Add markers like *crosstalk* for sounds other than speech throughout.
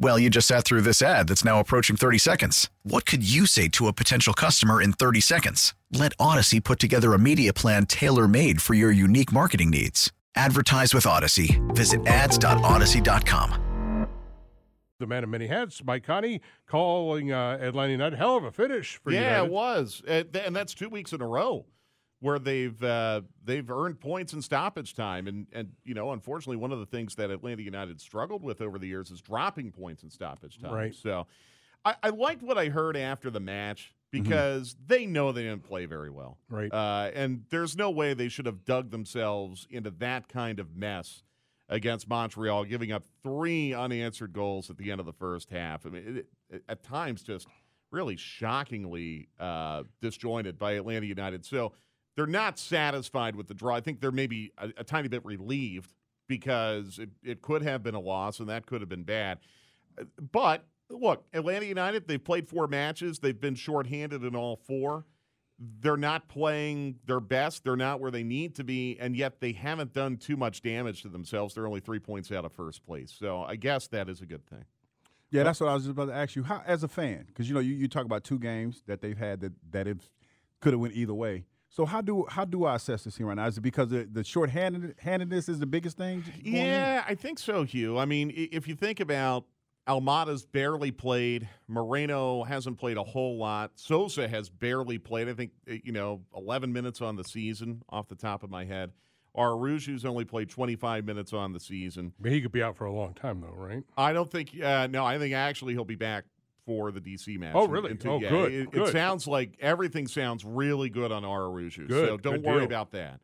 Well, you just sat through this ad that's now approaching 30 seconds. What could you say to a potential customer in 30 seconds? Let Audacy put together a media plan tailor made for your unique marketing needs. Advertise with Audacy. Visit ads.audacy.com. The man of many hats, Mike Conti, calling uh, Atlanta United. Hell of a finish for you. yeah, United. it was, and that's two weeks in a row where they've uh, they've earned points in stoppage time, and and you know, unfortunately, one of the things that Atlanta United struggled with over the years is dropping points in stoppage time. Right. So, I, I liked what I heard after the match because they know they didn't play very well. Right. Uh, and there's no way they should have dug themselves into that kind of mess against Montreal, giving up three unanswered goals at the end of the first half. I mean, it, it, at times, just really shockingly uh, disjointed by Atlanta United. So they're not satisfied with the draw. I think they're maybe a, a tiny bit relieved because it, it could have been a loss and that could have been bad. Uh, But look, Atlanta United, they've played four matches. They've been shorthanded in all four. They're not playing their best. They're not where they need to be, and yet they haven't done too much damage to themselves. They're only three points out of first place. So I guess that is a good thing. Yeah, that's what I was just about to ask you. How, as a fan, because you know you, you talk about two games that they've had that that it could have went either way. So how do how do I assess this here right now? Is it because the, the short-handed handedness is the biggest thing? going in? Yeah, I think so, Hugh. I mean, if you think about Almada's barely played, Moreno hasn't played a whole lot, Sosa has barely played. I think uh, you know, 11 minutes on the season off the top of my head. Araújo's only played 25 minutes on the season. But he could be out for a long time, though, right? I don't think. Uh, no, I think actually he'll be back for the DC match. Oh, really? Until- Oh, yeah, good, It, it sounds like everything sounds really good on. Good, So don't good worry deal. about that.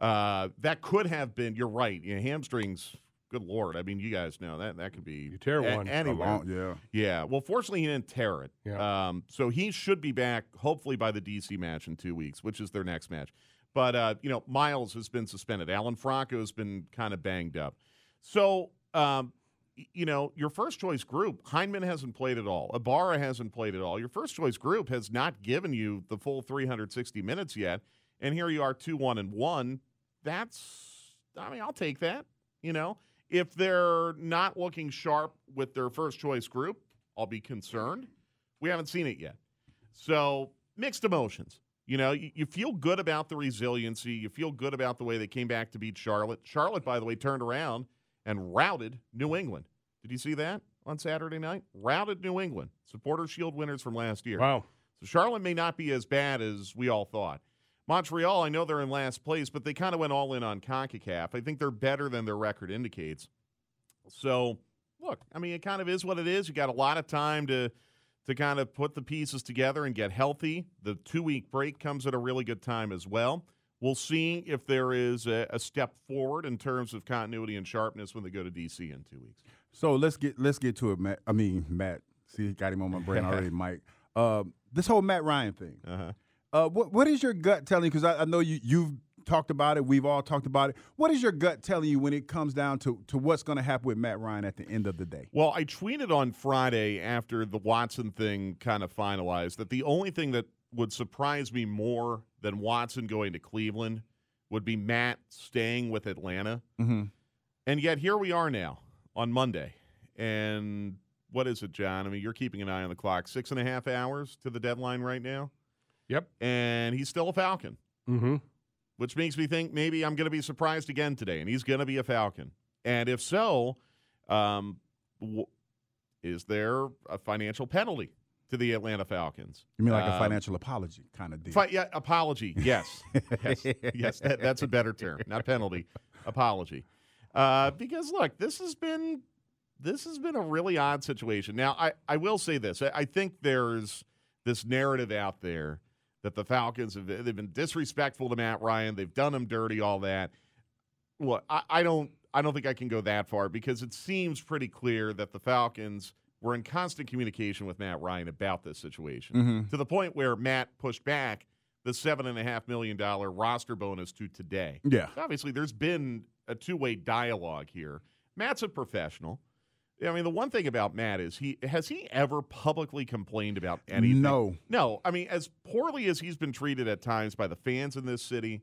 Uh, that could have been. You're right. You know, hamstrings. Good lord. I mean, you guys know that that could be You tear a- one. A anywhere. yeah. Yeah. Well, fortunately, he didn't tear it. Yeah. Um, so he should be back hopefully by the DC match in two weeks, which is their next match. But uh, you know, Miles has been suspended. Alan Franco has been kind of banged up. So um, you know, your first choice group, Heineman hasn't played at all. Ibarra hasn't played at all. Your first choice group has not given you the full 360 minutes yet. And here you are, two, one, and one. That's, I mean, I'll take that. You know, if they're not looking sharp with their first choice group, I'll be concerned. We haven't seen it yet. So mixed emotions. You know, you, you feel good about the resiliency. You feel good about the way they came back to beat Charlotte. Charlotte, by the way, turned around and routed New England. Did you see that on Saturday night? Routed New England. Supporter Shield winners from last year. Wow. So Charlotte may not be as bad as we all thought. Montreal, I know they're in last place, but they kind of went all in on CONCACAF. I think they're better than their record indicates. So, look, I mean, it kind of is what it is. You got a lot of time to to kind of put the pieces together and get healthy. The two week break comes at a really good time as well. We'll see if there is a, a step forward in terms of continuity and sharpness when they go to DC in two weeks. So let's get let's get to it, Matt. I mean, Matt. See, got him on my brain already, *laughs* Mike. Uh, this whole Matt Ryan thing. Uh-huh. Uh, what what is your gut telling you? Because I, I know you you've talked about it. We've all talked about it. What is your gut telling you when it comes down to to what's going to happen with Matt Ryan at the end of the day? Well, I tweeted on Friday after the Watson thing kind of finalized that the only thing that would surprise me more than Watson going to Cleveland would be Matt staying with Atlanta. Mm-hmm. And yet here we are now on Monday. And what is it, John? I mean, you're keeping an eye on the clock. Six and a half hours to the deadline right now. Yep. And he's still a Falcon, Mm-hmm. which makes me think maybe I'm going to be surprised again today, and he's going to be a Falcon. And if so, um, w- is there a financial penalty to the Atlanta Falcons? You mean like a Um, financial apology kind of deal? Fi- yeah, apology. Yes, *laughs* yes, yes. That, that's a better term, not penalty. Apology, uh, because look, this has been this has been a really odd situation. Now, I, I will say this. I, I think there's this narrative out there that the Falcons have they've been disrespectful to Matt Ryan. They've done him dirty, all that. Well, I, I don't I don't think I can go that far because it seems pretty clear that the Falcons were in constant communication with Matt Ryan about this situation Mm-hmm. to the point where Matt pushed back the seven and a half million dollar roster bonus to today. Yeah. So obviously, there's been a two way dialogue here. Matt's a professional. I mean, the one thing about Matt is he has he ever publicly complained about anything? No. No. I mean, as poorly as he's been treated at times by the fans in this city,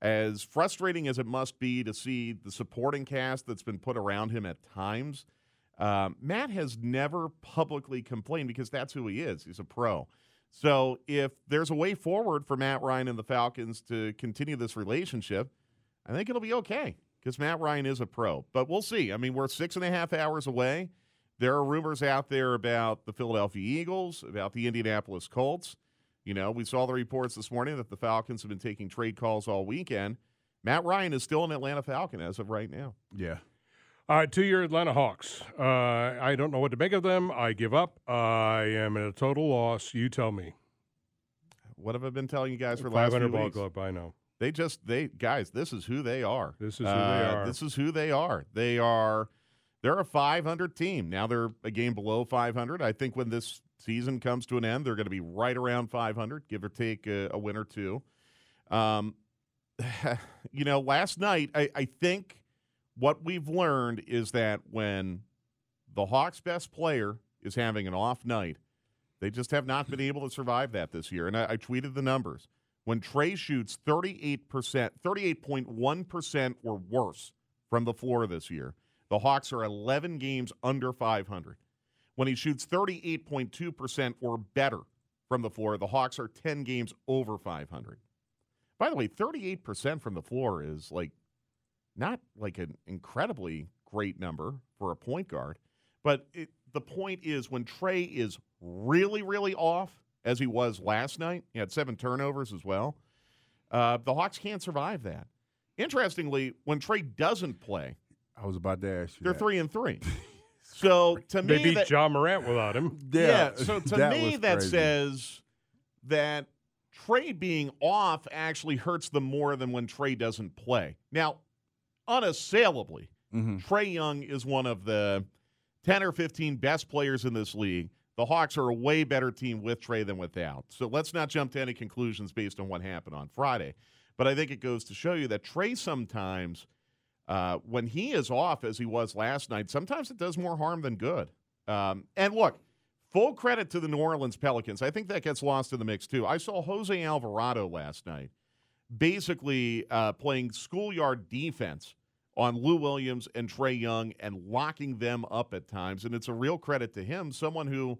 as frustrating as it must be to see the supporting cast that's been put around him at times, um, Matt has never publicly complained because that's who he is. He's a pro. So if there's a way forward for Matt Ryan and the Falcons to continue this relationship, I think it'll be okay because Matt Ryan is a pro. But we'll see. I mean, we're six and a half hours away. There are rumors out there about the Philadelphia Eagles, about the Indianapolis Colts. You know, we saw the reports this morning that the Falcons have been taking trade calls all weekend. Matt Ryan is still an Atlanta Falcon as of right now. Yeah. All right, to your Atlanta Hawks. Uh, I don't know what to make of them. I give up. I am at a total loss. You tell me. What have I been telling you guys for the last 500 few ball weeks? club. I know. They just they guys, this is who they are. This is who they Uh, are. This is who they are. They are they're a 500 team. Now they're a game below 500. I think when this season comes to an end, they're going to be right around 500, give or take a, a win or two. Um, *sighs* you know, last night I, I think what we've learned is that when the Hawks' best player is having an off night, they just have not been able to survive that this year. And I, I tweeted the numbers. When Trey shoots 38%, 38.1% or worse from the floor this year, the Hawks are 11 games under 500. When he shoots 38.2% or better from the floor, the Hawks are 10 games over 500. By the way, 38% from the floor is like not like an incredibly great number for a point guard, but it, the point is when Trey is really, really off, as he was last night, he had seven turnovers as well. Uh, the Hawks can't survive that. Interestingly, when Trey doesn't play, I was about to ask you. they're that. three and three. *laughs* so to me, They me, beat that, Ja Morant without him. *laughs* yeah. So to that me, that crazy. says that Trey being off actually hurts them more than when Trey doesn't play. Now, unassailably, Mhm. Trey Young is one of the 10 or 15 best players in this league. The Hawks are a way better team with Trey than without. So let's not jump to any conclusions based on what happened on Friday. But I think it goes to show you that Trey sometimes, uh, when he is off as he was last night, sometimes it does more harm than good. Um, and look, full credit to the New Orleans Pelicans. I think that gets lost in the mix too. I saw Jose Alvarado last night basically uh, playing schoolyard defense on Lou Williams and Trey Young and locking them up at times. And it's a real credit to him, someone who,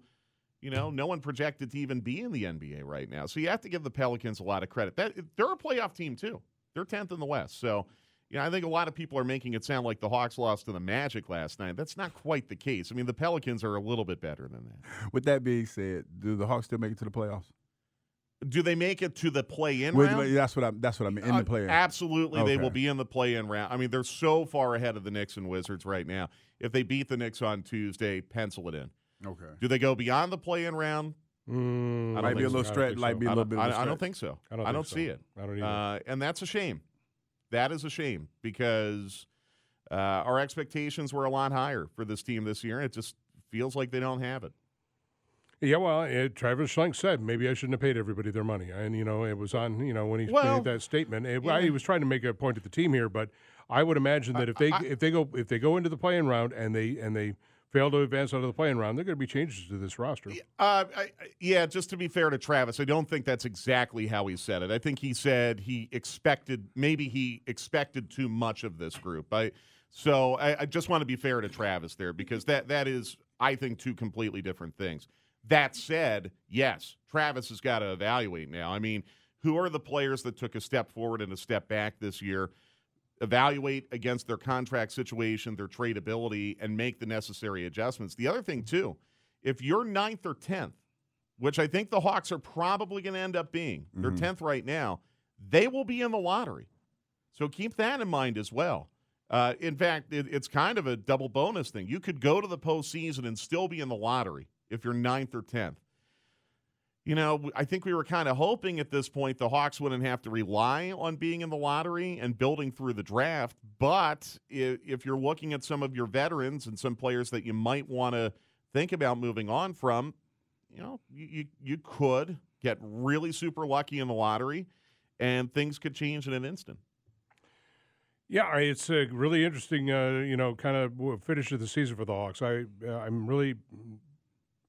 you know, no one projected to even be in the NBA right now. So you have to give the Pelicans a lot of credit. That they're a playoff team too. They're 10th in the West. So, you know, I think a lot of people are making it sound like the Hawks lost to the Magic last night. That's not quite the case. I mean, the Pelicans are a little bit better than that. With that being said, do the Hawks still make it to the playoffs? Do they make it to the play-in Wait, round? that's what I'm. That's what I mean. In Uh, the playoffs. Absolutely, they will be in the play-in round. I mean, they're so far ahead of the Knicks and Wizards right now. If they beat the Knicks on Tuesday, pencil it in. Okay. Do they go beyond the play-in round? Mm, I don't Might be a think so. little I don't stretch. think Might so. be a I little bit. Of a I, I don't think so. I don't I don't so. see it. I don't either. Uh, and that's a shame. That is a shame because uh, our expectations were a lot higher for this team this year. It just feels like they don't have it. Yeah, well, uh, Travis Schlenk said maybe I shouldn't have paid everybody their money, and you know it was on. You know when he Well, made that statement, it, yeah. he was trying to make a point at the team here, but I would imagine that if they if they go if they go into the play-in round and they and they fail to advance out of the play-in round, there are going to be changes to this roster. Uh, I, I- yeah, just to be fair to Travis, I don't think that's exactly how he said it. I think he said he expected, maybe he expected too much of this group. I, so I, I just want to be fair to Travis there because that that is, I think, two completely different things. That said, yes, Travis has got to evaluate now. I mean, who are the players that took a step forward and a step back this year? evaluate against their contract situation, their tradability, and make the necessary adjustments. The other thing, too, if you're ninth or 10th, which I think the Hawks are probably going to end up being, they're 10th right now, they will be in the lottery. So keep that in mind as well. Uh, in fact, it, it's kind of a double bonus thing. You could go to the postseason and still be in the lottery if you're ninth or tenth. You know, I think we were kind of hoping at this point the Hawks wouldn't have to rely on being in the lottery and building through the draft. But if you're looking at some of your veterans and some players that you might want to think about moving on from, you know, you, you could get really super lucky in the lottery and things could change in an instant. Yeah, it's a really interesting, uh, you know, kind of finish of the season for the Hawks. I uh, I'm really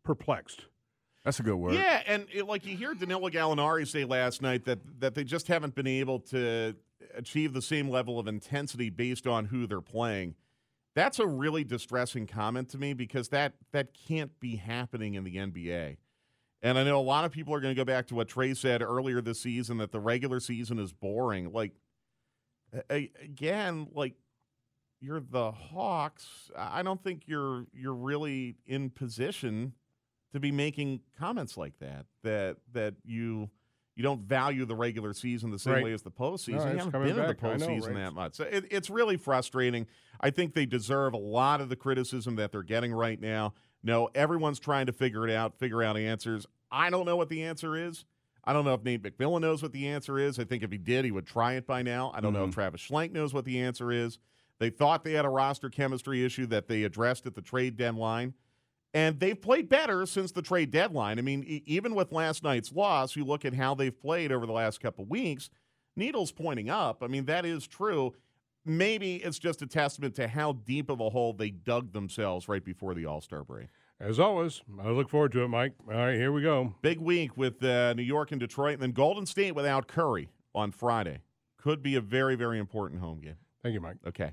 perplexed. That's a good word. Yeah, and it, like you hear Danilo Gallinari say last night that that they just haven't been able to achieve the same level of intensity based on who they're playing. That's a really distressing comment to me because that that can't be happening in the NBA. And I know a lot of people are going to go back to what Trey said earlier this season that the regular season is boring. Like again, like you're the Hawks. I don't think you're you're really in position to be making comments like that. That that you you don't value the regular season the same right. way as the postseason. No, you haven't been back. in the postseason know, right? that much. So it, it's really frustrating. I think they deserve a lot of the criticism that they're getting right now. No, everyone's trying to figure it out, figure out answers. I don't know what the answer is. I don't know if Nate McMillan knows what the answer is. I think if he did, he would try it by now. I don't mm-hmm. know if mm-hmm. Travis Schlenk knows what the answer is. They thought they had a roster chemistry issue that they addressed at the trade deadline. And they've played better since the trade deadline. I mean, e- even with last night's loss, you look at how they've played over the last couple weeks, needles pointing up. I mean, that is true. Maybe it's just a testament to how deep of a hole they dug themselves right before the All Star break. As always, I look forward to it, Mike. All right, here we go. Big week with uh, New York and Detroit, and then Golden State without Curry on Friday. Could be a very, very important home game. Thank you, Mike. Okay.